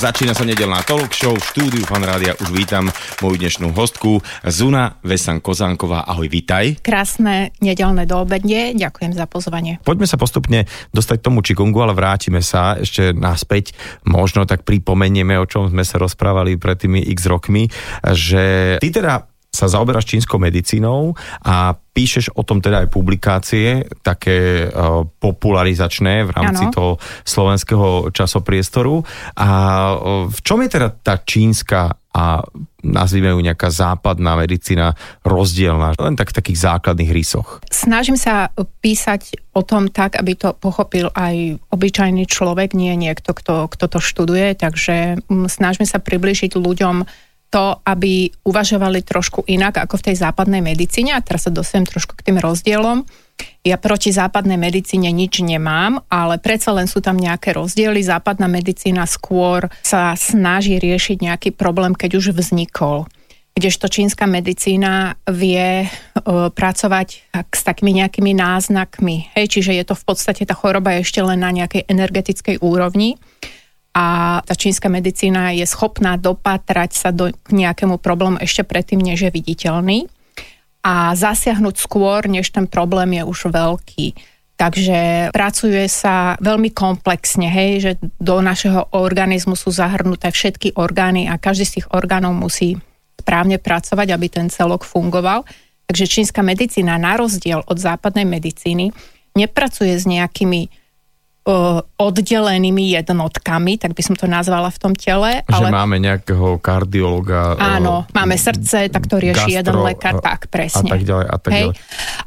Začína sa nedelná talk show v štúdiu Fan Rádia. Už vítam moju dnešnú hostku Zuna Vesan Kozánková. Ahoj, vitaj. Krásne nedelné doobedne, ďakujem za pozvanie. Poďme sa postupne dostať k tomu Čikungu, ale vrátime sa ešte naspäť. Možno tak pripomenieme, o čom sme sa rozprávali pred tými x rokmi, že ty teda sa zaoberáš čínskou medicínou a píšeš o tom teda aj publikácie, také uh, popularizačné v rámci Áno. toho slovenského časopriestoru. A uh, v čom je teda tá čínska a nazvime ju nejaká západná medicína rozdielna? Len tak v takých základných rysoch. Snažím sa písať o tom tak, aby to pochopil aj obyčajný človek, nie niekto, kto, kto to študuje, takže mm, snažím sa približiť ľuďom to, aby uvažovali trošku inak ako v tej západnej medicíne. A teraz sa dostanem trošku k tým rozdielom. Ja proti západnej medicíne nič nemám, ale predsa len sú tam nejaké rozdiely. Západná medicína skôr sa snaží riešiť nejaký problém, keď už vznikol. Kdežto čínska medicína vie e, pracovať s takými nejakými náznakmi. Hej, čiže je to v podstate, tá choroba ešte len na nejakej energetickej úrovni a tá čínska medicína je schopná dopatrať sa do, nejakému problému ešte predtým, než je viditeľný a zasiahnuť skôr, než ten problém je už veľký. Takže pracuje sa veľmi komplexne, hej, že do našeho organizmu sú zahrnuté všetky orgány a každý z tých orgánov musí správne pracovať, aby ten celok fungoval. Takže čínska medicína, na rozdiel od západnej medicíny, nepracuje s nejakými oddelenými jednotkami, tak by som to nazvala v tom tele. Že máme nejakého kardiologa. Áno, eh, máme srdce, tak to rieši jeden gastro, lekár, eh, tak presne. A tak ďalej, a tak Hej. ďalej.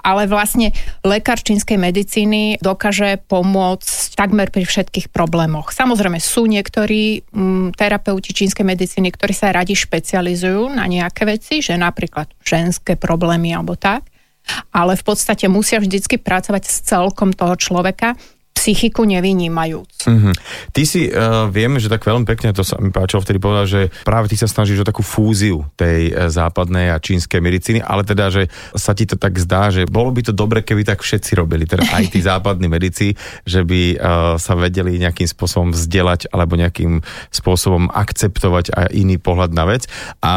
Ale vlastne lekár čínskej medicíny dokáže pomôcť takmer pri všetkých problémoch. Samozrejme sú niektorí mm, terapeuti čínskej medicíny, ktorí sa radi špecializujú na nejaké veci, že napríklad ženské problémy alebo tak, ale v podstate musia vždycky pracovať s celkom toho človeka, psychiku nevynímajúc. Mhm. Ty si, uh, vieme, že tak veľmi pekne, to sa mi páčilo vtedy povedal, že práve ty sa snažíš o takú fúziu tej uh, západnej a čínskej medicíny, ale teda, že sa ti to tak zdá, že bolo by to dobre, keby tak všetci robili, teda aj tí západní medici, že by uh, sa vedeli nejakým spôsobom vzdelať alebo nejakým spôsobom akceptovať aj iný pohľad na vec. A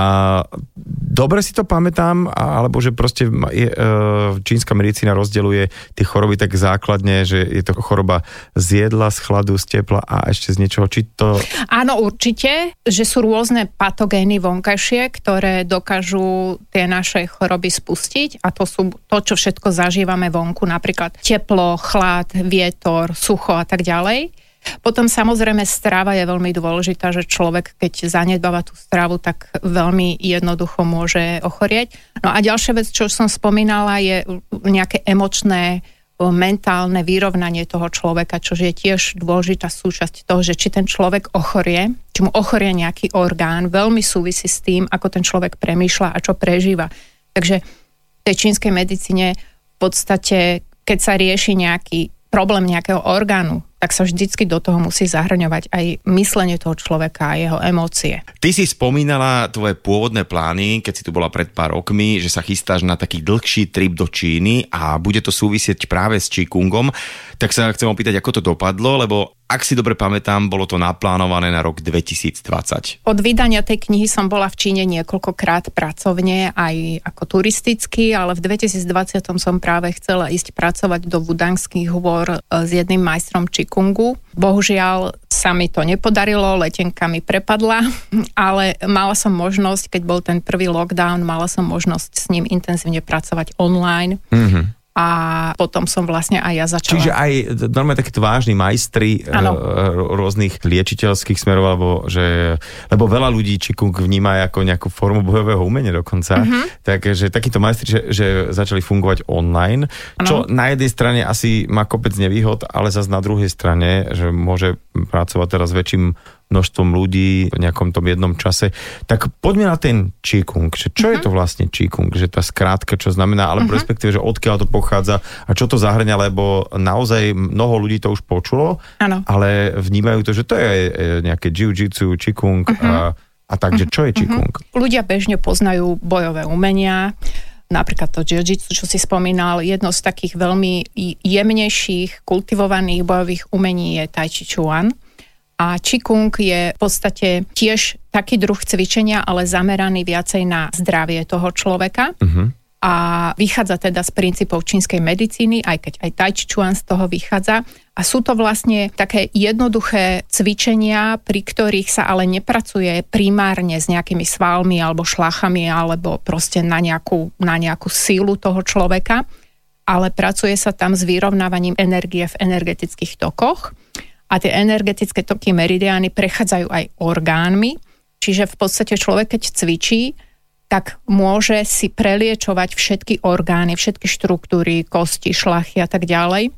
dobre si to pamätám, alebo že proste je, uh, čínska medicína rozdeluje tie choroby tak základne, že je to choroba z jedla, z chladu, z tepla a ešte z niečoho. Či to... Áno, určite, že sú rôzne patogény vonkajšie, ktoré dokážu tie naše choroby spustiť a to sú to, čo všetko zažívame vonku, napríklad teplo, chlad, vietor, sucho a tak ďalej. Potom samozrejme strava je veľmi dôležitá, že človek, keď zanedbáva tú stravu, tak veľmi jednoducho môže ochorieť. No a ďalšia vec, čo som spomínala, je nejaké emočné mentálne vyrovnanie toho človeka, čo je tiež dôležitá súčasť toho, že či ten človek ochorie, či mu ochorie nejaký orgán, veľmi súvisí s tým, ako ten človek premýšľa a čo prežíva. Takže v tej čínskej medicíne v podstate, keď sa rieši nejaký problém nejakého orgánu, tak sa vždycky do toho musí zahrňovať aj myslenie toho človeka a jeho emócie. Ty si spomínala tvoje pôvodné plány, keď si tu bola pred pár rokmi, že sa chystáš na taký dlhší trip do Číny a bude to súvisieť práve s Čikungom. Tak sa chcem opýtať, ako to dopadlo, lebo ak si dobre pamätám, bolo to naplánované na rok 2020. Od vydania tej knihy som bola v Číne niekoľkokrát pracovne, aj ako turisticky, ale v 2020 som práve chcela ísť pracovať do Budangských hôr e, s jedným majstrom Čikungu. Bohužiaľ sa mi to nepodarilo, letenka mi prepadla, ale mala som možnosť, keď bol ten prvý lockdown, mala som možnosť s ním intenzívne pracovať online. Mhm. A potom som vlastne aj ja začala. Čiže aj normálne takíto vážni majstri Áno. eh, rôznych liečiteľských smerov, alebo že, lebo veľa ľudí Čikung vníma ako nejakú formu bojového umenia dokonca, Mhm. mm-hmm. takže takíto majstri, že, že začali fungovať online, čo na jednej strane asi má kopec nevýhod, ale zase na druhej strane, že môže pracovať teraz väčším množstvom ľudí v nejakom tom jednom čase. Tak poďme na ten že čo uh-huh. je to vlastne Qigong, že tá skrátka, čo znamená, alebo uh-huh. respektíve, že odkiaľ to pochádza a čo to zahrňa, lebo naozaj mnoho ľudí to už počulo, ano. ale vnímajú to, že to je e, nejaké jiu-jitsu, Qigong uh-huh. a, a takže čo je Qigong? Uh-huh. Ľudia bežne poznajú bojové umenia, napríklad to jiu-jitsu, čo si spomínal, jedno z takých veľmi jemnejších, kultivovaných bojových umení je Tai Chi Chuan. A Qigong je v podstate tiež taký druh cvičenia, ale zameraný viacej na zdravie toho človeka. Uh-huh. A vychádza teda z princípov čínskej medicíny, aj keď aj Tai Chuan z toho vychádza. A sú to vlastne také jednoduché cvičenia, pri ktorých sa ale nepracuje primárne s nejakými svalmi alebo šlachami alebo proste na nejakú, na nejakú sílu toho človeka, ale pracuje sa tam s vyrovnávaním energie v energetických tokoch a tie energetické toky meridiány prechádzajú aj orgánmi, čiže v podstate človek, keď cvičí, tak môže si preliečovať všetky orgány, všetky štruktúry, kosti, šlachy a tak ďalej.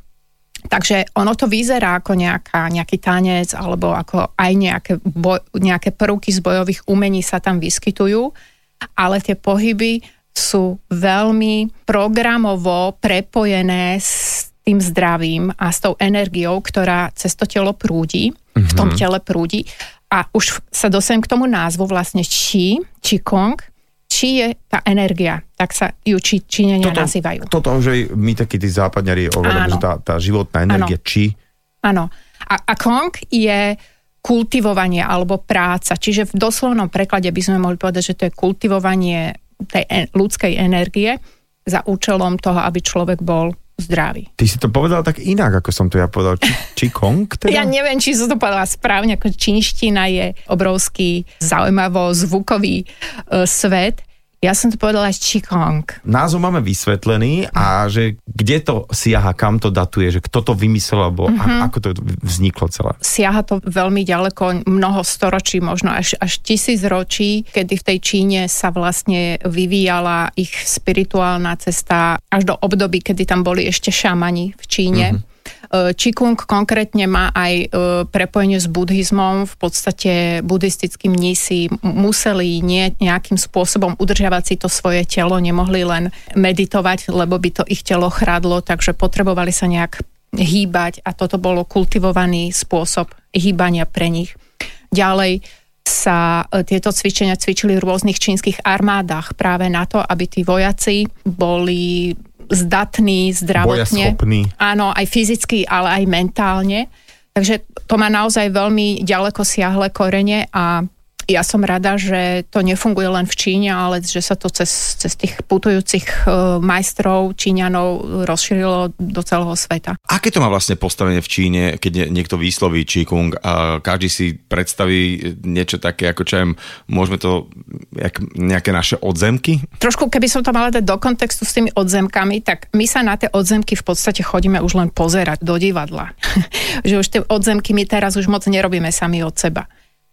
Takže ono to vyzerá ako nejaká, nejaký tanec alebo ako aj nejaké, boj, nejaké prvky z bojových umení sa tam vyskytujú, ale tie pohyby sú veľmi programovo prepojené s tým zdravím a s tou energiou, ktorá cez to telo prúdi, mm-hmm. v tom mhm. tele prúdi. A už sa dostanem k tomu názvu vlastne Qi, Qigong, Qi je tá energia, tak sa ju či, Číňania toto, nazývajú. Toto už my takí tí západňari hovoríme, že tá, tá životná energia. Qi. Áno. A, a Kong je kultivovanie alebo práca. Čiže v doslovnom preklade by sme mohli povedať, že to je kultivovanie tej en- ľudskej energie za účelom toho, aby človek bol zdravý. Ty si to povedal tak inak, ako som to ja povedal. Či, Kong teda? Ja neviem, či som to povedala správne, ako čínština je obrovský, zaujímavo zvukový uh, svet ja som to povedala Qigong. Názov máme vysvetlený a že kde to siaha, kam to datuje, že kto to vymyslel, alebo mm-hmm. ako to vzniklo celé? Siaha to veľmi ďaleko, mnoho storočí, možno až, až tisíc ročí, kedy v tej Číne sa vlastne vyvíjala ich spirituálna cesta až do období, kedy tam boli ešte šamani v Číne. Mm-hmm Čikung e, konkrétne má aj e, prepojenie s buddhizmom. V podstate buddhistickí mnísi museli nie, nejakým spôsobom udržiavať si to svoje telo, nemohli len meditovať, lebo by to ich telo chradlo, takže potrebovali sa nejak hýbať a toto bolo kultivovaný spôsob hýbania pre nich. Ďalej sa e, tieto cvičenia cvičili v rôznych čínskych armádach práve na to, aby tí vojaci boli zdatný zdravotne. Áno, aj fyzicky, ale aj mentálne. Takže to má naozaj veľmi ďaleko siahle korene a ja som rada, že to nefunguje len v Číne, ale že sa to cez, cez tých putujúcich e, majstrov Číňanov rozšírilo do celého sveta. Aké to má vlastne postavenie v Číne, keď niekto výsloví Qigong a každý si predstaví niečo také, ako čo môžeme to, jak, nejaké naše odzemky? Trošku, keby som to mala dať do kontextu s tými odzemkami, tak my sa na tie odzemky v podstate chodíme už len pozerať do divadla. že už tie odzemky my teraz už moc nerobíme sami od seba.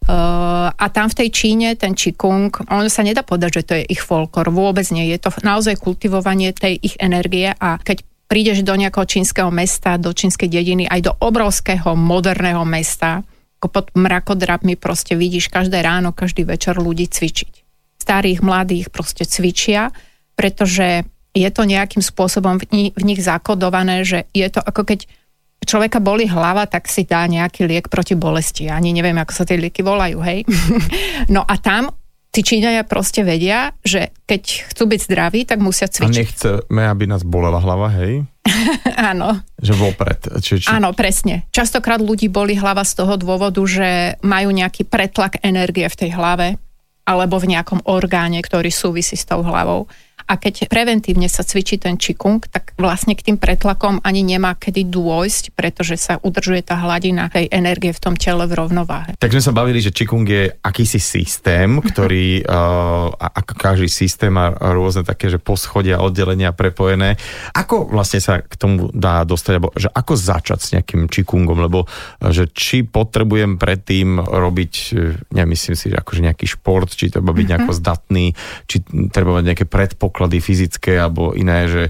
Uh, a tam v tej Číne ten Qigong, on sa nedá povedať, že to je ich folklor, vôbec nie. Je to naozaj kultivovanie tej ich energie a keď prídeš do nejakého čínskeho mesta, do čínskej dediny, aj do obrovského moderného mesta, ako pod mrakodrapmi proste vidíš každé ráno, každý večer ľudí cvičiť. Starých, mladých proste cvičia, pretože je to nejakým spôsobom v nich zakodované, že je to ako keď človeka boli hlava, tak si dá nejaký liek proti bolesti. Ani neviem, ako sa tie lieky volajú, hej. no a tam tí Číňania proste vedia, že keď chcú byť zdraví, tak musia cvičiť. A nechceme, aby nás bolela hlava, hej? Áno. Že vopred. Či, či... Áno, presne. Častokrát ľudí boli hlava z toho dôvodu, že majú nejaký pretlak energie v tej hlave alebo v nejakom orgáne, ktorý súvisí s tou hlavou. A keď preventívne sa cvičí ten čikung, tak vlastne k tým pretlakom ani nemá kedy dôjsť, pretože sa udržuje tá hladina tej energie v tom tele v rovnováhe. Takže sme sa bavili, že čikung je akýsi systém, ktorý, uh, ako každý systém má rôzne také, že poschodia, oddelenia prepojené. Ako vlastne sa k tomu dá dostať, alebo že ako začať s nejakým čikungom, lebo že či potrebujem predtým robiť, nemyslím si, že akože nejaký šport, či treba byť mm-hmm. nejako zdatný, či treba mať nejaké predpoklady predpoklady fyzické alebo iné, že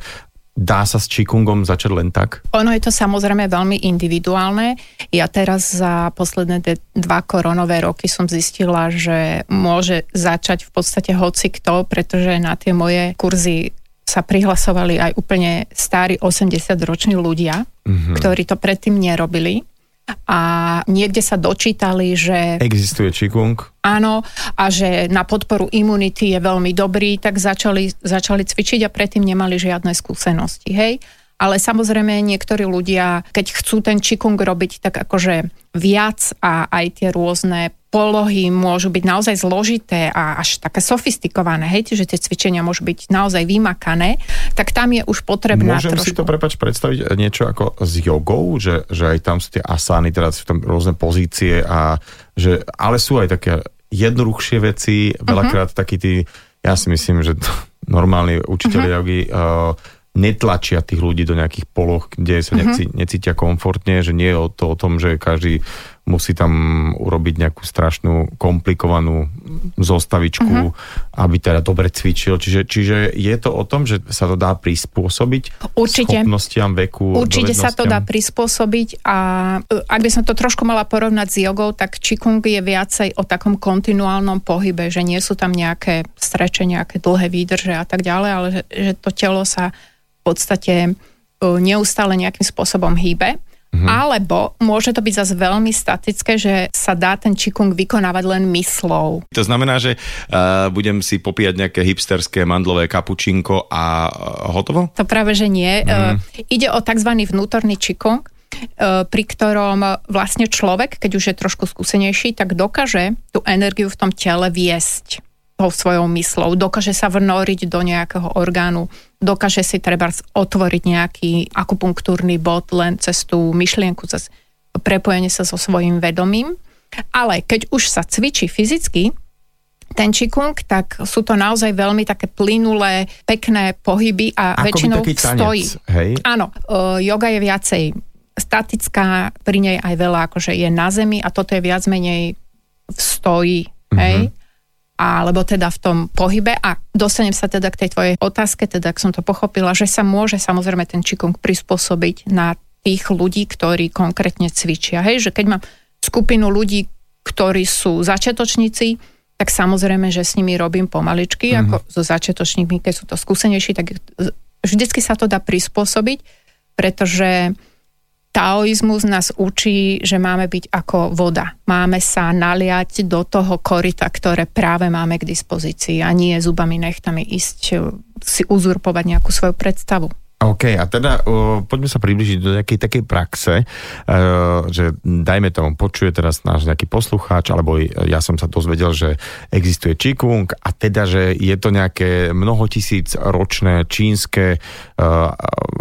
dá sa s Qigongom začať len tak? Ono je to samozrejme veľmi individuálne. Ja teraz za posledné dva koronové roky som zistila, že môže začať v podstate hoci kto, pretože na tie moje kurzy sa prihlasovali aj úplne starí 80-roční ľudia, mm-hmm. ktorí to predtým nerobili a niekde sa dočítali, že... Existuje Qigong. Áno, a že na podporu imunity je veľmi dobrý, tak začali, začali cvičiť a predtým nemali žiadne skúsenosti, hej. Ale samozrejme niektorí ľudia, keď chcú ten čikung robiť tak akože viac a aj tie rôzne polohy môžu byť naozaj zložité a až také sofistikované, hej, že tie cvičenia môžu byť naozaj vymakané, tak tam je už potrebná Môžem trošku... si to, prepač, predstaviť niečo ako s jogou, že, že aj tam sú tie asány, teda sú tam rôzne pozície a že, ale sú aj také jednoduchšie veci, veľakrát uh-huh. takí tí, ja si myslím, že to, normálni učiteľi uh-huh. jogy uh, netlačia tých ľudí do nejakých poloh, kde sa mm-hmm. necítia komfortne, že nie je to o tom, že každý musí tam urobiť nejakú strašnú komplikovanú zostavičku, mm-hmm. aby teda dobre cvičil. Čiže, čiže je to o tom, že sa to dá prispôsobiť Určite. schopnostiam veku, Určite sa to dá prispôsobiť a e, ak by som to trošku mala porovnať s jogou, tak Qigong je viacej o takom kontinuálnom pohybe, že nie sú tam nejaké streče, nejaké dlhé výdrže a tak ďalej, ale že, že to telo sa podstate e, neustále nejakým spôsobom hýbe. Mm-hmm. Alebo môže to byť zase veľmi statické, že sa dá ten čikung vykonávať len myslou. To znamená, že uh, budem si popíjať nejaké hipsterské mandlové kapučinko a uh, hotovo? To práve, že nie. Mm. Uh, ide o tzv. vnútorný čikung, uh, pri ktorom vlastne človek, keď už je trošku skúsenejší, tak dokáže tú energiu v tom tele viesť tou svojou myslou, dokáže sa vnoriť do nejakého orgánu, dokáže si treba otvoriť nejaký akupunktúrny bod len cez tú myšlienku, cez prepojenie sa so svojím vedomím. Ale keď už sa cvičí fyzicky, ten čikung, tak sú to naozaj veľmi také plynulé, pekné pohyby a Ako väčšinou taký tanec, stojí. Hej? Áno, uh, yoga je viacej statická, pri nej aj veľa akože je na zemi a toto je viac menej v stoji, hej. Alebo teda v tom pohybe a dostanem sa teda k tej tvojej otázke, teda ak som to pochopila, že sa môže samozrejme ten čikung prispôsobiť na tých ľudí, ktorí konkrétne cvičia. Hej, že keď mám skupinu ľudí, ktorí sú začiatočníci, tak samozrejme, že s nimi robím pomaličky, mm-hmm. ako so začiatočníkmi, keď sú to skúsenejší, tak vždycky sa to dá prispôsobiť, pretože taoizmus nás učí, že máme byť ako voda. Máme sa naliať do toho korita, ktoré práve máme k dispozícii a nie zubami nechtami ísť si uzurpovať nejakú svoju predstavu. OK, a teda uh, poďme sa približiť do nejakej takej praxe, uh, že dajme tomu, počuje teraz náš nejaký poslucháč, alebo ja som sa dozvedel, že existuje Qigong a teda, že je to nejaké mnohotisíc ročné čínske uh,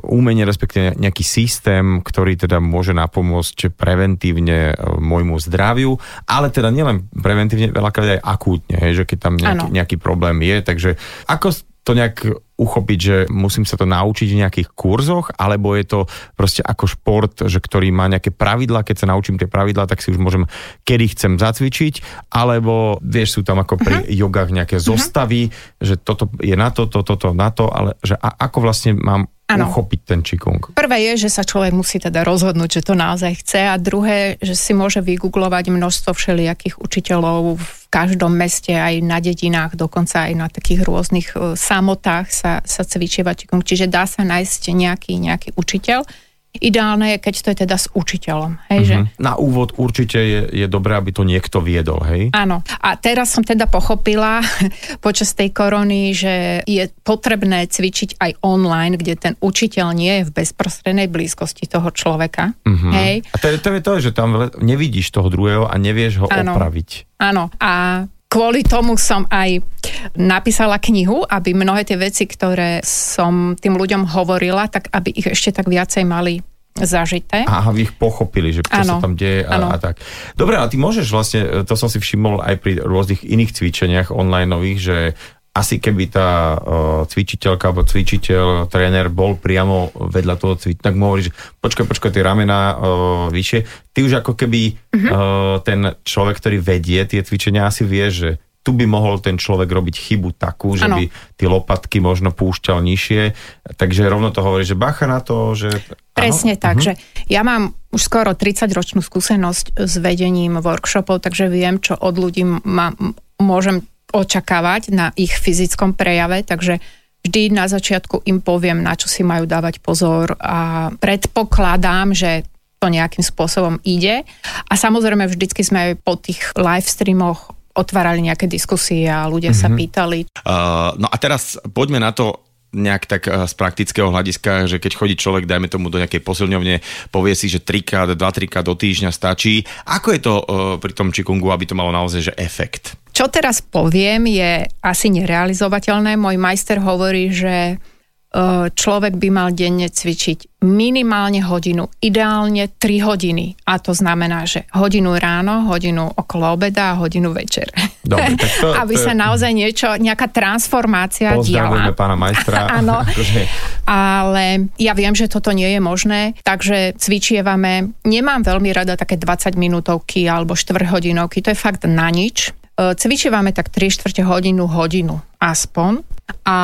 umenie, respektíve nejaký systém, ktorý teda môže napomôcť preventívne uh, môjmu zdraviu, ale teda nielen preventívne, veľakrát aj akútne, hej, že keď tam nejaký, nejaký problém je, takže ako to nejak uchopiť, že musím sa to naučiť v nejakých kurzoch, alebo je to proste ako šport, že ktorý má nejaké pravidla, keď sa naučím tie pravidla, tak si už môžem, kedy chcem zacvičiť, alebo vieš, sú tam ako pri uh-huh. jogách nejaké uh-huh. zostavy, že toto je na to, toto, toto, na to, ale že a, ako vlastne mám ano. uchopiť ten čikung? Prvé je, že sa človek musí teda rozhodnúť, že to naozaj chce a druhé, že si môže vygooglovať množstvo všelijakých učiteľov v každom meste, aj na dedinách, dokonca aj na takých rôznych uh, samotách sa, sa cvičieva čikung, čiže dá sa nájsť nejaký, nejaký učiteľ Ideálne je, keď to je teda s učiteľom. Hej, uh-huh. že? Mhm. Na úvod určite je, je dobré, aby to niekto viedol, hej? Áno. A teraz som teda pochopila počas tej korony, že je potrebné cvičiť aj online, kde ten učiteľ nie je v bezprostrednej blízkosti toho človeka. Uh-huh. Hej. A to je, to je to, že tam nevidíš toho druhého a nevieš ho Áno. opraviť. Áno. A kvôli tomu som aj napísala knihu, aby mnohé tie veci, ktoré som tým ľuďom hovorila, tak aby ich ešte tak viacej mali zažité. A aby ich pochopili, že čo ano. sa tam deje a, a tak. Dobre, a ty môžeš vlastne, to som si všimol aj pri rôznych iných cvičeniach online nových, že asi keby tá uh, cvičiteľka alebo cvičiteľ, tréner bol priamo vedľa toho cvič, tak mu hovorí, že počkaj, počkaj, tie ramená uh, vyššie. Ty už ako keby uh-huh. uh, ten človek, ktorý vedie tie cvičenia, asi vie, že tu by mohol ten človek robiť chybu takú, že Áno. by tie lopatky možno púšťal nižšie, takže rovno to hovorí, že bacha na to, že... Presne áno, tak, mhm. že ja mám už skoro 30-ročnú skúsenosť s vedením workshopov, takže viem, čo od ľudí ma, môžem očakávať na ich fyzickom prejave, takže vždy na začiatku im poviem, na čo si majú dávať pozor a predpokladám, že to nejakým spôsobom ide. A samozrejme vždycky sme aj po tých live streamoch otvárali nejaké diskusie a ľudia mm-hmm. sa pýtali, Uh, no a teraz poďme na to nejak tak uh, z praktického hľadiska, že keď chodí človek, dajme tomu do nejakej posilňovne, povie si, že trikrát, dva, trikrát do týždňa stačí. Ako je to uh, pri tom čikungu, aby to malo naozaj že efekt? Čo teraz poviem je asi nerealizovateľné. Môj majster hovorí, že človek by mal denne cvičiť minimálne hodinu, ideálne 3 hodiny. A to znamená, že hodinu ráno, hodinu okolo obeda a hodinu večer. Dobre, tak to- Aby to sa naozaj niečo, nejaká transformácia diala. pána majstra. Áno. Akože- Ale ja viem, že toto nie je možné, takže cvičievame. Nemám veľmi rada také 20 minútovky alebo 4 hodinovky, to je fakt na nič. E, Cvičievame tak 3 čtvrte hodinu, hodinu aspoň. A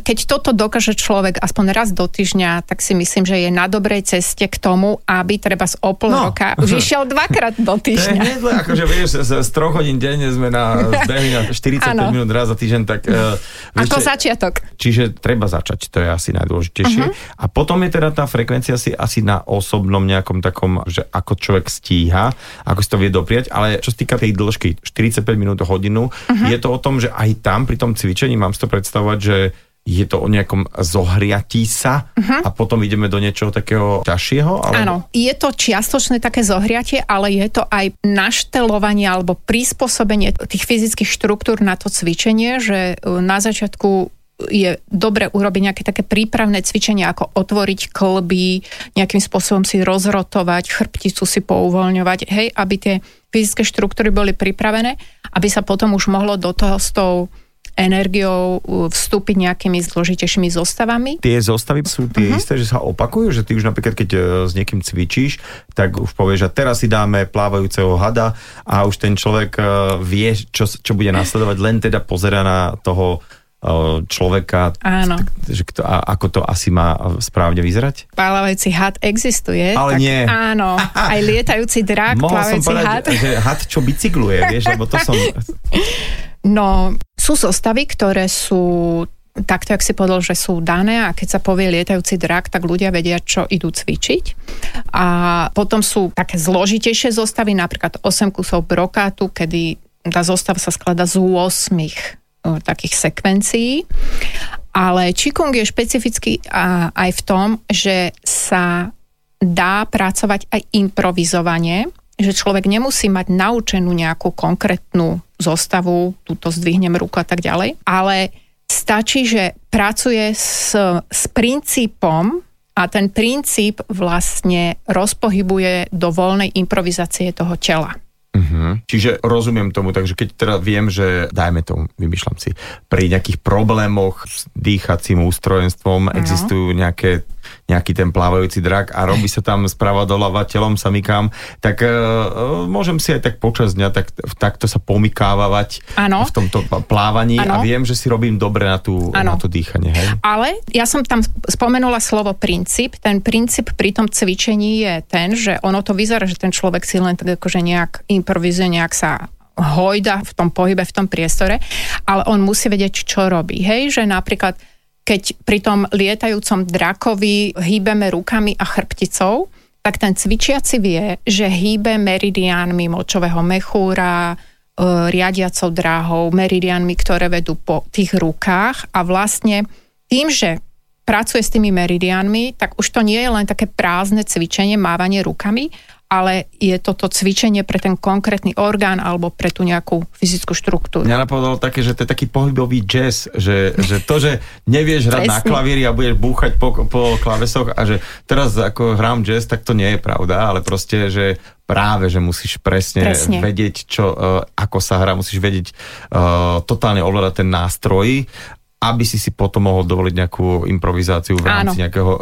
keď toto dokáže človek aspoň raz do týždňa, tak si myslím, že je na dobrej ceste k tomu, aby treba z o pol No. roka už išiel dvakrát do To je týždňa. hneď, zle, akože vieš, z, z troch hodín denne sme na na 45 Áno. minút raz za týždeň, tak... Uh, Ako začiatok. Čiže treba začať, to je asi najdôležitejšie. Uh-huh. A potom je teda tá frekvencia si asi na osobnom nejakom takom, že ako človek stíha, ako si to vie dopriať, ale čo sa týka tej dĺžky, 45 minút hodinu, uh-huh. je to o tom, že aj tam pri tom cvičení mám si to predstavovať, že je to o nejakom zohriatí sa uh-huh. a potom ideme do niečoho takého ťažšieho? Alebo... Áno, je to čiastočné také zohriatie, ale je to aj naštelovanie alebo prispôsobenie tých fyzických štruktúr na to cvičenie, že e, na začiatku je dobre urobiť nejaké také prípravné cvičenie, ako otvoriť klby, nejakým spôsobom si rozrotovať, chrbticu si pouvoľňovať, hej, aby tie fyzické štruktúry boli pripravené, aby sa potom už mohlo do toho s tou energiou vstúpiť nejakými zložitejšími zostavami. tie zostavy sú tie uh-huh. isté, že sa opakujú, že ty už napríklad, keď e, s niekým cvičíš, tak už povieš, že teraz si dáme plávajúceho hada a už ten človek e, vie, čo, čo bude nasledovať, len teda pozera na toho e, človeka, Áno. že kto, a, ako to asi má správne vyzerať? Plávajúci had existuje. Ale tak nie. Áno, aj lietajúci drak, plávajúci had. že had, čo bicykluje, vieš, lebo to som... No, sú zostavy, ktoré sú takto, jak si povedal, že sú dané a keď sa povie lietajúci drak, tak ľudia vedia, čo idú cvičiť. A potom sú také zložitejšie zostavy, napríklad 8 kusov brokátu, kedy tá zostava sa skladá z 8 e, takých sekvencií. Ale Qigong je špecifický aj v tom, že sa dá pracovať aj improvizovanie, že človek nemusí mať naučenú nejakú konkrétnu zostavu, túto zdvihnem ruku a tak ďalej, ale stačí, že pracuje s, s princípom a ten princíp vlastne rozpohybuje do voľnej improvizácie toho tela. Uh-huh. Čiže rozumiem tomu, takže keď teda viem, že dajme tomu, vymýšľam si, pri nejakých problémoch s dýchacím ústrojenstvom no. existujú nejaké nejaký ten plávajúci drak a robí sa tam správa doľava, telom sa mykám, tak uh, môžem si aj tak počas dňa tak, takto sa pomykávavať Áno. v tomto plávaní a Áno. viem, že si robím dobre na, tú, na to dýchanie. Hej? Ale ja som tam spomenula slovo princíp. Ten princíp pri tom cvičení je ten, že ono to vyzerá, že ten človek si len tak akože nejak improvizuje, nejak sa hojda v tom pohybe, v tom priestore, ale on musí vedieť, čo robí. Hej, že napríklad keď pri tom lietajúcom drakovi hýbeme rukami a chrbticou, tak ten cvičiaci vie, že hýbe meridiánmi močového mechúra, e, riadiacou dráhou, meridiánmi, ktoré vedú po tých rukách a vlastne tým, že pracuje s tými meridiánmi, tak už to nie je len také prázdne cvičenie, mávanie rukami, ale je toto cvičenie pre ten konkrétny orgán alebo pre tú nejakú fyzickú štruktúru. Mňa napadlo také, že to je taký pohybový jazz, že, že to, že nevieš hrať na klavíri a budeš búchať po, po klavesoch a že teraz ako hrám jazz, tak to nie je pravda, ale proste, že práve, že musíš presne, Presne. vedieť, čo, uh, ako sa hrá, musíš vedieť uh, totálne ovládať ten nástroj aby si si potom mohol dovoliť nejakú improvizáciu v rámci Áno. nejakého uh,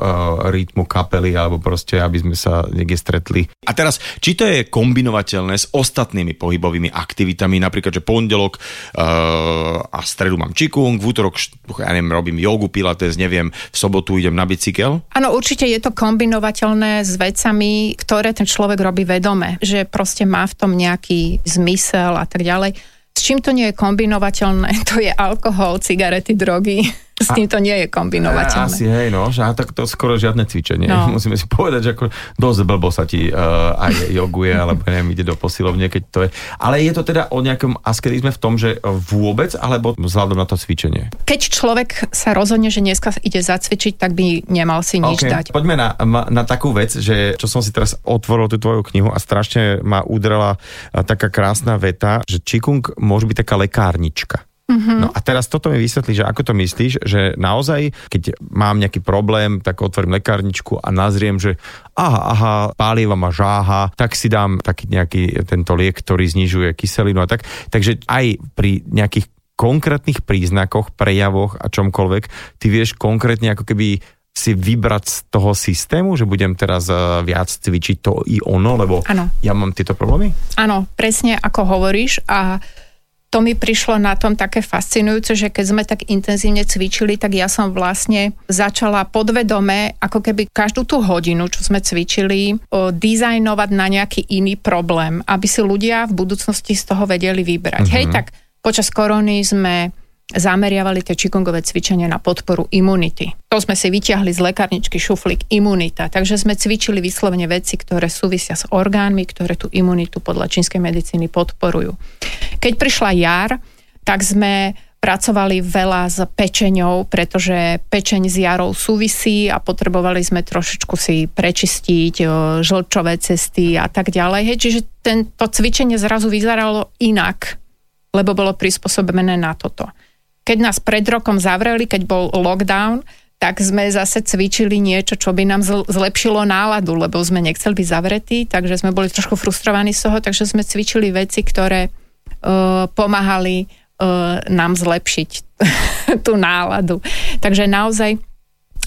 rytmu kapely alebo proste, aby sme sa niekde stretli. A teraz, či to je kombinovateľné s ostatnými pohybovými aktivitami, napríklad, že pondelok uh, a stredu mám čikung, v útorok, ja neviem, robím jogu, pilates, neviem, v sobotu idem na bicykel? Áno, určite je to kombinovateľné s vecami, ktoré ten človek robí vedome, že proste má v tom nejaký zmysel a tak ďalej. S čím to nie je kombinovateľné, to je alkohol, cigarety, drogy. S tým to nie je kombinovateľné. Asi hej, no, že tak to skoro žiadne cvičenie. No. Musíme si povedať, že ako dosť blbo sa ti uh, aj joguje, alebo neviem, ide do posilovne, keď to je. Ale je to teda o nejakom askedizme v tom, že vôbec, alebo vzhľadom na to cvičenie? Keď človek sa rozhodne, že dneska ide zacvičiť, tak by nemal si nič okay. dať. Poďme na, na takú vec, že čo som si teraz otvoril tú tvoju knihu a strašne ma udrela taká krásna veta, že Čikung môže byť taká lekárnička. Mm-hmm. No a teraz toto mi vysvetlí, že ako to myslíš, že naozaj, keď mám nejaký problém, tak otvorím lekárničku a nazriem, že aha, aha, pálieva ma žáha, tak si dám taký nejaký tento liek, ktorý znižuje kyselinu a tak. Takže aj pri nejakých konkrétnych príznakoch, prejavoch a čomkoľvek, ty vieš konkrétne ako keby si vybrať z toho systému, že budem teraz eh, viac cvičiť to i ono, lebo ano. ja mám tieto problémy? Áno, presne ako hovoríš a to mi prišlo na tom také fascinujúce, že keď sme tak intenzívne cvičili, tak ja som vlastne začala podvedome, ako keby každú tú hodinu, čo sme cvičili, o, dizajnovať na nejaký iný problém, aby si ľudia v budúcnosti z toho vedeli vybrať. Mm-hmm. Hej, tak počas korony sme zameriavali tie čikongové cvičenia na podporu imunity. To sme si vyťahli z lekárničky šuflík imunita, takže sme cvičili vyslovene veci, ktoré súvisia s orgánmi, ktoré tú imunitu podľa čínskej medicíny podporujú. Keď prišla jar, tak sme pracovali veľa s pečeňou, pretože pečeň s jarou súvisí a potrebovali sme trošičku si prečistiť žlčové cesty a tak ďalej. Hej, čiže tento cvičenie zrazu vyzeralo inak, lebo bolo prispôsobené na toto. Keď nás pred rokom zavreli, keď bol lockdown, tak sme zase cvičili niečo, čo by nám zlepšilo náladu, lebo sme nechceli byť zavretí, takže sme boli trošku frustrovaní z toho, takže sme cvičili veci, ktoré pomáhali uh, nám zlepšiť tú náladu. Takže naozaj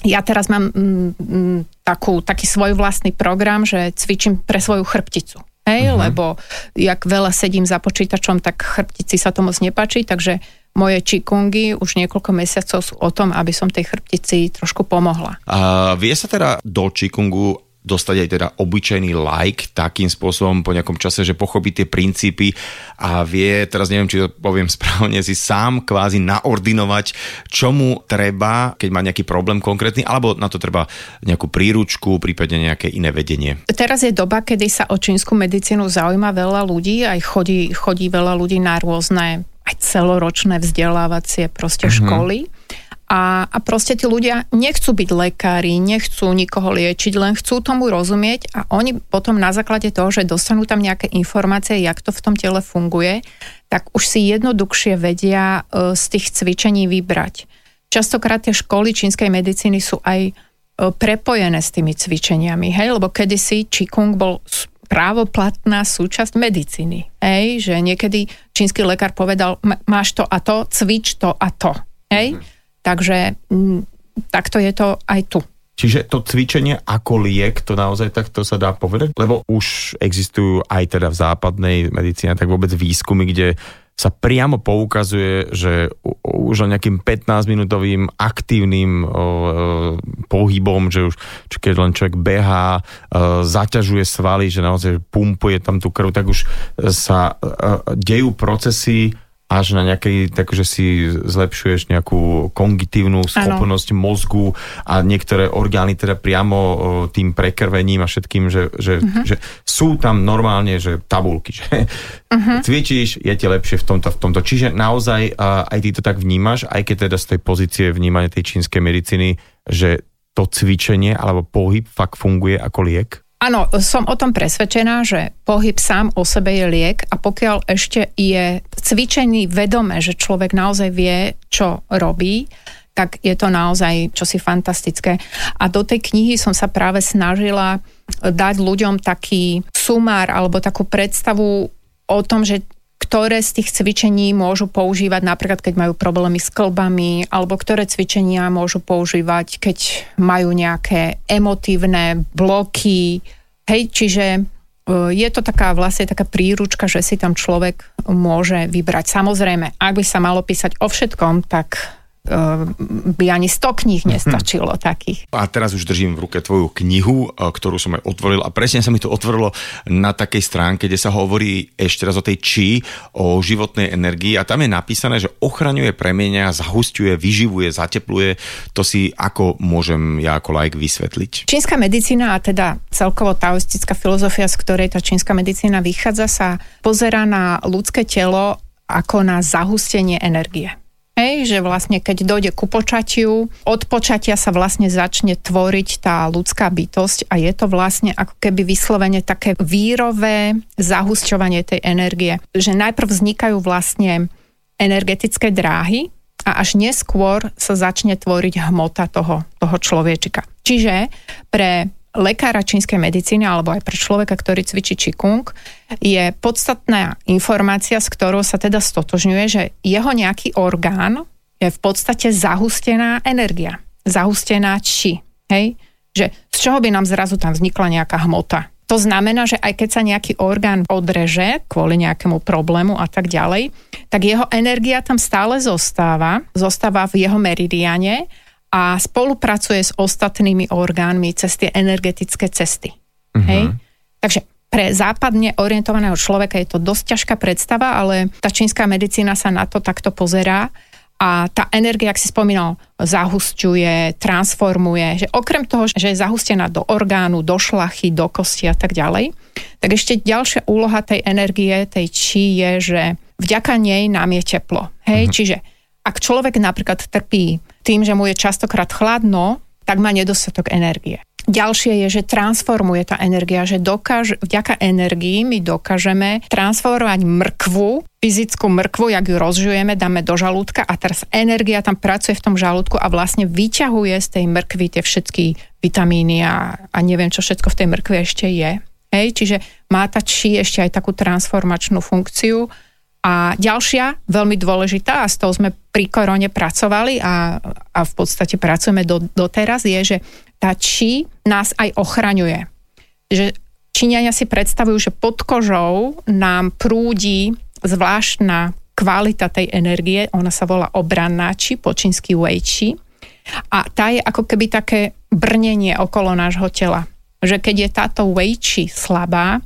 ja teraz mám mm, mm, takú, taký svoj vlastný program, že cvičím pre svoju chrbticu. Hej, uh-huh. lebo jak veľa sedím za počítačom, tak chrbtici sa to moc nepáči, takže moje čikungy už niekoľko mesiacov sú o tom, aby som tej chrbtici trošku pomohla. A vie sa teda do čikungu dostať aj teda obyčajný like takým spôsobom po nejakom čase, že pochopí tie princípy a vie, teraz neviem, či to poviem správne, si sám kvázi naordinovať, čomu treba, keď má nejaký problém konkrétny, alebo na to treba nejakú príručku, prípadne nejaké iné vedenie. Teraz je doba, kedy sa o čínsku medicínu zaujíma veľa ľudí, aj chodí, chodí veľa ľudí na rôzne aj celoročné vzdelávacie proste mm-hmm. školy. A, a proste tí ľudia nechcú byť lekári, nechcú nikoho liečiť, len chcú tomu rozumieť a oni potom na základe toho, že dostanú tam nejaké informácie, jak to v tom tele funguje, tak už si jednoduchšie vedia e, z tých cvičení vybrať. Častokrát tie školy čínskej medicíny sú aj e, prepojené s tými cvičeniami, hej, lebo kedysi Qigong bol právoplatná súčasť medicíny. Hej, že niekedy čínsky lekár povedal, máš to a to, cvič to a to. Hej, mm-hmm. Takže m, takto je to aj tu. Čiže to cvičenie ako liek, to naozaj takto sa dá povedať? Lebo už existujú aj teda v západnej medicíne tak vôbec výskumy, kde sa priamo poukazuje, že už len nejakým 15-minútovým aktívnym o, pohybom, že už keď len človek behá, o, zaťažuje svaly, že naozaj pumpuje tam tú krv, tak už sa o, dejú procesy až na nejakej, takže si zlepšuješ nejakú kogitívnu schopnosť ano. mozgu a niektoré orgány teda priamo tým prekrvením a všetkým, že, že, uh-huh. že sú tam normálne, že tabulky, že uh-huh. cvičíš, je ti lepšie v tomto, v tomto. Čiže naozaj aj ty to tak vnímaš, aj keď teda z tej pozície vnímania tej čínskej medicíny, že to cvičenie alebo pohyb fakt funguje ako liek? Áno, som o tom presvedčená, že pohyb sám o sebe je liek a pokiaľ ešte je cvičený vedome, že človek naozaj vie, čo robí, tak je to naozaj čosi fantastické. A do tej knihy som sa práve snažila dať ľuďom taký sumár alebo takú predstavu o tom, že ktoré z tých cvičení môžu používať napríklad, keď majú problémy s klbami, alebo ktoré cvičenia môžu používať, keď majú nejaké emotívne bloky. Hej, čiže e, je to taká vlastne taká príručka, že si tam človek môže vybrať. Samozrejme, ak by sa malo písať o všetkom, tak by ani 100 kníh mhm. nestačilo hmm. takých. A teraz už držím v ruke tvoju knihu, e, ktorú som aj otvoril a presne sa mi to otvorilo na takej stránke, kde sa hovorí ešte raz o tej či, o životnej energii a tam je napísané, že ochraňuje, premienia, zahustuje, vyživuje, zatepluje. To si ako môžem ja ako like vysvetliť? Čínska medicína a teda celkovo taoistická filozofia, z ktorej tá čínska medicína vychádza, sa pozera na ľudské telo ako na zahustenie energie. Hej, že vlastne keď dojde ku počatiu, od počatia sa vlastne začne tvoriť tá ľudská bytosť a je to vlastne ako keby vyslovene také vírové zahusťovanie tej energie. Že najprv vznikajú vlastne energetické dráhy a až neskôr sa začne tvoriť hmota toho, toho človečika. Čiže pre lekára čínskej medicíny alebo aj pre človeka, ktorý cvičí Qigong, je podstatná informácia, s ktorou sa teda stotožňuje, že jeho nejaký orgán je v podstate zahustená energia. Zahustená či. Hej? Že z čoho by nám zrazu tam vznikla nejaká hmota. To znamená, že aj keď sa nejaký orgán odreže kvôli nejakému problému a tak ďalej, tak jeho energia tam stále zostáva, zostáva v jeho meridiane a spolupracuje s ostatnými orgánmi cez tie energetické cesty. Uh-huh. Hej? Takže pre západne orientovaného človeka je to dosť ťažká predstava, ale tá čínska medicína sa na to takto pozerá a tá energia, ak si spomínal, zahusťuje, transformuje, že okrem toho, že je zahustená do orgánu, do šlachy, do kosti a tak ďalej, tak ešte ďalšia úloha tej energie, tej čí je, že vďaka nej nám je teplo. Hej, uh-huh. čiže ak človek napríklad trpí tým, že mu je častokrát chladno, tak má nedostatok energie. Ďalšie je, že transformuje tá energia, že dokáž, vďaka energii my dokážeme transformovať mrkvu, fyzickú mrkvu, jak ju rozžujeme, dáme do žalúdka a teraz energia tam pracuje v tom žalúdku a vlastne vyťahuje z tej mrkvy tie všetky vitamíny a, a neviem, čo všetko v tej mrkvi ešte je. Hej, čiže má tá či ešte aj takú transformačnú funkciu a ďalšia, veľmi dôležitá, a s tou sme pri korone pracovali a, a v podstate pracujeme do, doteraz, je, že tá či nás aj ochraňuje. Že Číňania si predstavujú, že pod kožou nám prúdi zvláštna kvalita tej energie, ona sa volá obranná či, po čínsky wei chi. A tá je ako keby také brnenie okolo nášho tela. Že keď je táto wei chi slabá,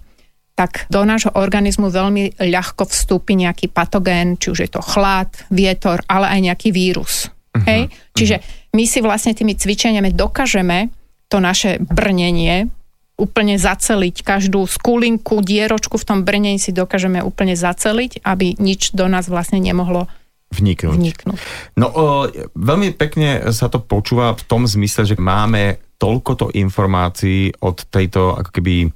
tak do nášho organizmu veľmi ľahko vstúpi nejaký patogén, či už je to chlad, vietor, ale aj nejaký vírus. Uh-huh, Hej? Čiže uh-huh. my si vlastne tými cvičeniami dokážeme to naše brnenie úplne zaceliť. Každú skulinku, dieročku v tom brnení si dokážeme úplne zaceliť, aby nič do nás vlastne nemohlo vniknúť. vniknúť. No o, veľmi pekne sa to počúva v tom zmysle, že máme toľkoto informácií od tejto ako keby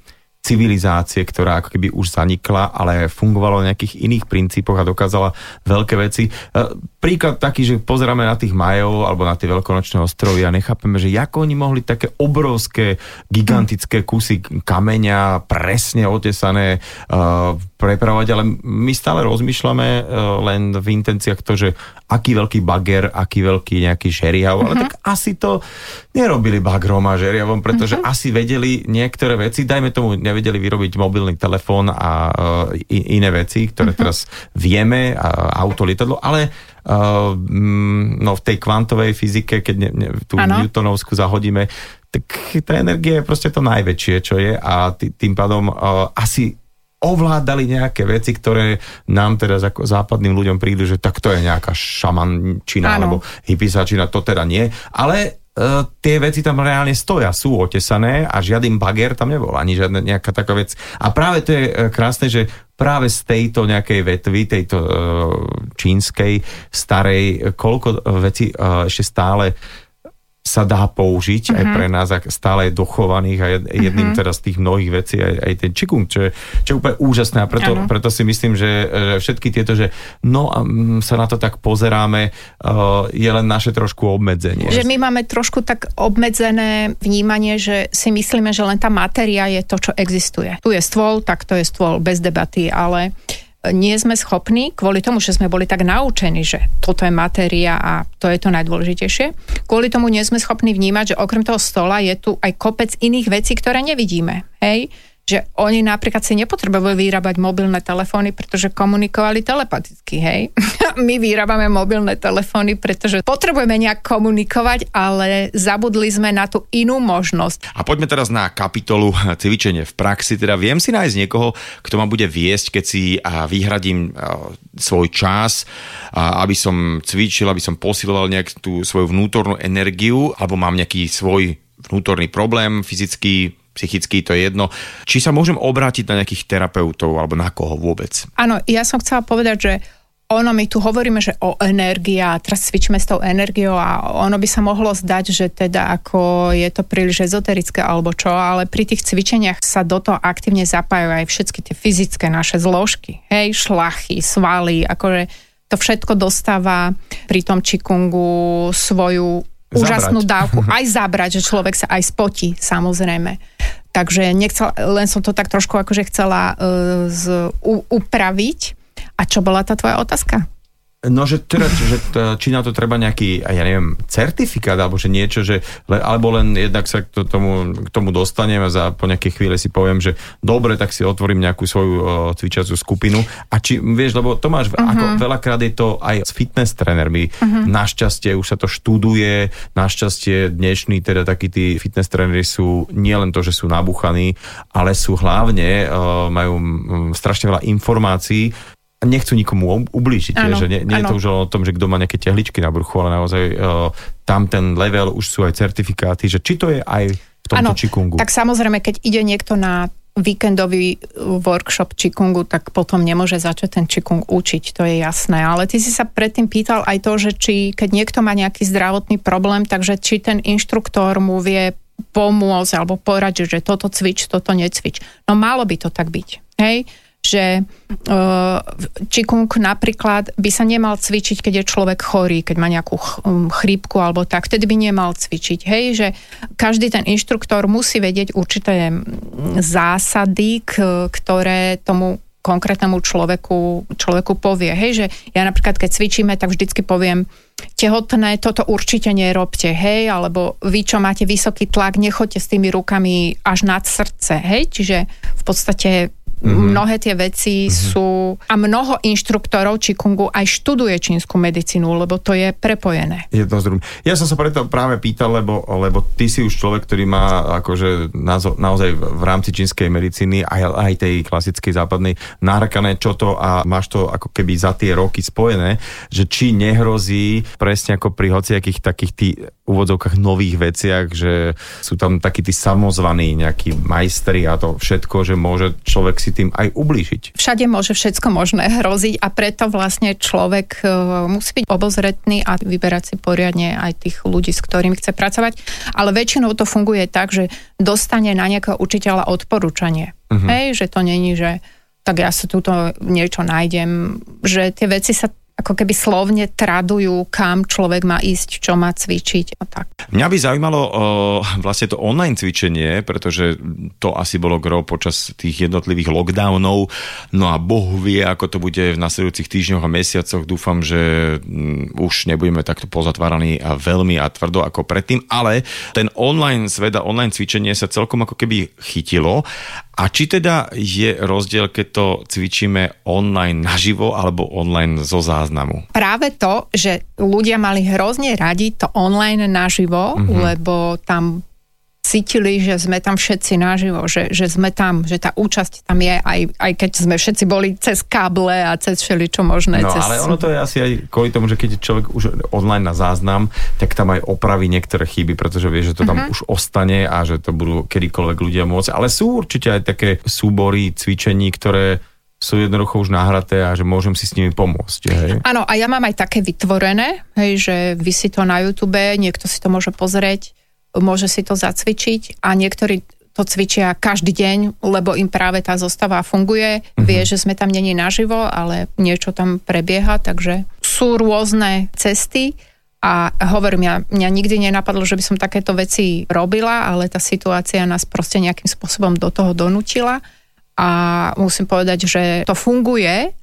civilizácie, ktorá ako keby už zanikla, ale fungovala v nejakých iných princípoch a dokázala veľké veci. E, príklad taký, že pozeráme na tých Majov alebo na tie veľkonočné ostrovy a nechápeme, že ako oni mohli také obrovské, gigantické kusy kameňa presne otesané uh, prepravovať, ale my stále rozmýšľame uh, len v intenciách to, že aký veľký bager, aký veľký nejaký uh-huh. ale mhm. tak asi to nerobili bagrom a žeriavom, pretože uh-huh. asi vedeli niektoré veci, dajme tomu, nevedeli vyrobiť mobilný telefón a uh, iné veci, ktoré uh-huh. teraz vieme, auto, lietadlo, ale uh, no v tej kvantovej fyzike, keď ne, ne, tú ano. Newtonovskú zahodíme, tak tá energia je proste to najväčšie, čo je a tým pádom uh, asi ovládali nejaké veci, ktoré nám teraz ako západným ľuďom prídu, že tak to je nejaká šamančina alebo hypisačina, to teda nie. Ale tie veci tam reálne stoja, sú otesané a žiadny bager tam nebol, ani žiadna nejaká taká vec. A práve to je uh, krásne, že práve z tejto nejakej vetvy, tejto uh, čínskej, starej, koľko vecí uh, ešte stále sa dá použiť uh-huh. aj mhm. pre nás, ak stále je dochovaných a jedným uh-huh. teda z tých mnohých vecí aj, aj ten čikung, čo je, čo je úplne úžasné a preto, preto si myslím, že, že všetky tieto, že no a sa na to tak pozeráme, uh, je len naše trošku obmedzenie. Že my máme trošku tak obmedzené vnímanie, že si myslíme, že len tá matéria je to, čo existuje. Tu je stôl, tak to je stôl bez debaty, ale nie sme schopní, kvôli tomu, že sme boli tak naučení, že toto je matéria a to je to najdôležitejšie, kvôli tomu nie sme schopní vnímať, že okrem toho stola je tu aj kopec iných vecí, ktoré nevidíme. Hej? Že oni napríklad si nepotrebovali vyrábať mobilné telefóny, pretože komunikovali telepaticky, hej. My vyrábame mobilné telefóny, pretože potrebujeme nejak komunikovať, ale zabudli sme na tú inú možnosť. A poďme teraz na kapitolu cvičenie v praxi. Teda viem si nájsť niekoho, kto ma bude viesť, keď si vyhradím svoj čas, aby som cvičil, aby som posiloval nejak tú svoju vnútornú energiu, alebo mám nejaký svoj vnútorný problém fyzický, psychický, to je jedno. Či sa môžem obrátiť na nejakých terapeutov alebo na koho vôbec? Áno, ja som chcela povedať, že ono, my tu hovoríme, že o energii a teraz cvičíme s tou energiou a ono by sa mohlo zdať, že teda ako je to príliš ezoterické alebo čo, ale pri tých cvičeniach sa do toho aktívne zapájajú aj všetky tie fyzické naše zložky, hej, šlachy, svaly, akože to všetko dostáva pri tom čikungu svoju úžasnú dávku. Aj zabrať, že človek sa aj spotí, samozrejme. Takže nechcel, len som to tak trošku akože chcela uh, z, u, upraviť. A čo bola tá tvoja otázka? No, že, teda, že či na to treba nejaký, ja neviem, certifikát, alebo že niečo, že, alebo len jednak sa k tomu, k tomu dostanem a za, po nejakej chvíle si poviem, že dobre, tak si otvorím nejakú svoju uh, cvičacú skupinu. A či, vieš, lebo to máš, uh-huh. ako veľakrát je to aj s fitness trénermi. Uh-huh. Našťastie už sa to študuje, našťastie dnešní teda takí tí fitness tréneri sú nielen to, že sú nabuchaní, ale sú hlavne, uh, majú um, strašne veľa informácií, nechcú nikomu ublížiť, ano, že nie, nie je to už o tom, že kto má nejaké tehličky na bruchu, ale naozaj uh, tam ten level už sú aj certifikáty, že či to je aj v tomto ano, čikungu. Tak samozrejme, keď ide niekto na víkendový workshop čikungu, tak potom nemôže začať ten čikung učiť, to je jasné. Ale ty si sa predtým pýtal aj to, že či keď niekto má nejaký zdravotný problém, takže či ten inštruktor mu vie pomôcť alebo poradiť, že toto cvič, toto necvič. No malo by to tak byť. Hej? Že čikung e, napríklad by sa nemal cvičiť, keď je človek chorý, keď má nejakú chrípku alebo tak, vtedy by nemal cvičiť. Hej, že každý ten inštruktor musí vedieť určité zásady, ktoré tomu konkrétnemu človeku, človeku povie. Hej, že ja napríklad, keď cvičíme, tak vždycky poviem, tehotné, toto určite nerobte, hej, alebo vy, čo máte vysoký tlak, nechoďte s tými rukami až nad srdce, hej, čiže v podstate Mm-hmm. Mnohé tie veci mm-hmm. sú... A mnoho inštruktorov Čikungu aj študuje čínsku medicínu, lebo to je prepojené. Je to zdrum. Ja som sa preto práve pýtal, lebo, lebo ty si už človek, ktorý má akože nazo, naozaj v rámci čínskej medicíny aj, aj tej klasickej západnej nahrakané čo to a máš to ako keby za tie roky spojené, že či nehrozí presne ako pri hociakých takých tých úvodzovkách nových veciach, že sú tam takí tí samozvaní nejakí majstri a to všetko, že môže človek si tým aj ublížiť. Všade môže všetko možné hroziť a preto vlastne človek e, musí byť obozretný a vyberať si poriadne aj tých ľudí, s ktorými chce pracovať. Ale väčšinou to funguje tak, že dostane na nejakého učiteľa odporúčanie. Uh-huh. Hej, že to není, že tak ja sa túto niečo nájdem, že tie veci sa ako keby slovne tradujú, kam človek má ísť, čo má cvičiť a tak. Mňa by zaujímalo o, vlastne to online cvičenie, pretože to asi bolo gro počas tých jednotlivých lockdownov, no a Boh vie, ako to bude v nasledujúcich týždňoch a mesiacoch. Dúfam, že mm, už nebudeme takto pozatváraní a veľmi a tvrdo ako predtým, ale ten online svet a online cvičenie sa celkom ako keby chytilo a či teda je rozdiel, keď to cvičíme online naživo alebo online zo záznamu? Práve to, že ľudia mali hrozne radi to online naživo, mm-hmm. lebo tam cítili, že sme tam všetci naživo, že, že sme tam, že tá účasť tam je, aj, aj keď sme všetci boli cez káble a cez všeličo možné. No cez... ale ono to je asi aj kvôli tomu, že keď človek už online na záznam, tak tam aj opraví niektoré chyby, pretože vie, že to tam uh-huh. už ostane a že to budú kedykoľvek ľudia môcť. Ale sú určite aj také súbory cvičení, ktoré sú jednoducho už nahraté a že môžem si s nimi pomôcť. Hej? Áno, a ja mám aj také vytvorené, hej, že vy si to na YouTube, niekto si to môže pozrieť môže si to zacvičiť a niektorí to cvičia každý deň, lebo im práve tá zostava funguje. Mm-hmm. Vie, že sme tam není naživo, ale niečo tam prebieha, takže sú rôzne cesty a hovorím, ja, mňa nikdy nenapadlo, že by som takéto veci robila, ale tá situácia nás proste nejakým spôsobom do toho donutila a musím povedať, že to funguje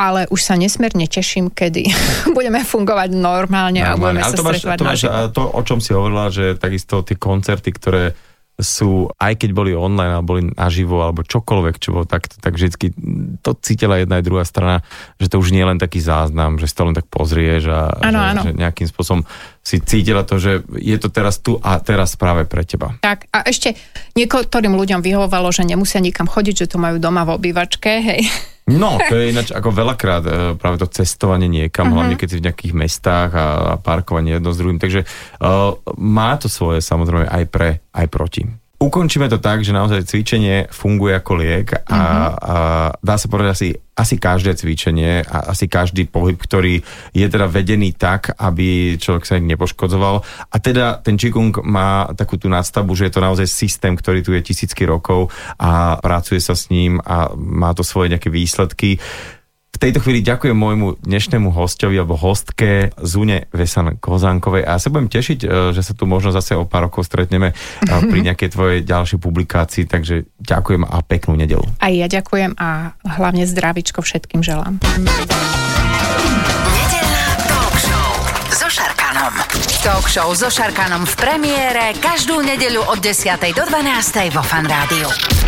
ale už sa nesmierne teším, kedy budeme fungovať normálne, normálne. a budeme ale sa to máš, to, máš, to, o čom si hovorila, že takisto tie koncerty, ktoré sú, aj keď boli online, alebo boli naživo, alebo čokoľvek, čo bolo takto, tak vždycky to cítila jedna aj druhá strana, že to už nie je len taký záznam, že si to len tak pozrieš a ano, že, ano. že nejakým spôsobom si cítila to, že je to teraz tu a teraz práve pre teba. Tak a ešte niektorým ľuďom vyhovovalo, že nemusia nikam chodiť, že to majú doma v obývačke, hej. No, to je ináč ako veľakrát e, práve to cestovanie niekam, uh-huh. hlavne keď si v nejakých mestách a, a parkovanie jedno s druhým. Takže uh, má to svoje samozrejme aj pre, aj proti. Ukončíme to tak, že naozaj cvičenie funguje ako liek a, uh-huh. a dá sa povedať asi, asi každé cvičenie a asi každý pohyb, ktorý je teda vedený tak, aby človek sa nepoškodzoval. A teda ten Qigong má takú tú nadstavbu, že je to naozaj systém, ktorý tu je tisícky rokov a pracuje sa s ním a má to svoje nejaké výsledky. V tejto chvíli ďakujem môjmu dnešnému hostovi alebo hostke Zune Vesan Kozánkovej a ja sa budem tešiť, e, že sa tu možno zase o pár rokov stretneme e, pri nejakej tvojej ďalšej publikácii, takže ďakujem a peknú nedelu. Aj ja ďakujem a hlavne zdravičko všetkým želám. Nedelná talk show so Šarkanom. Talk show so Šarkanom v premiére každú nedeľu od 10. do 12. vo Fan Rádiu.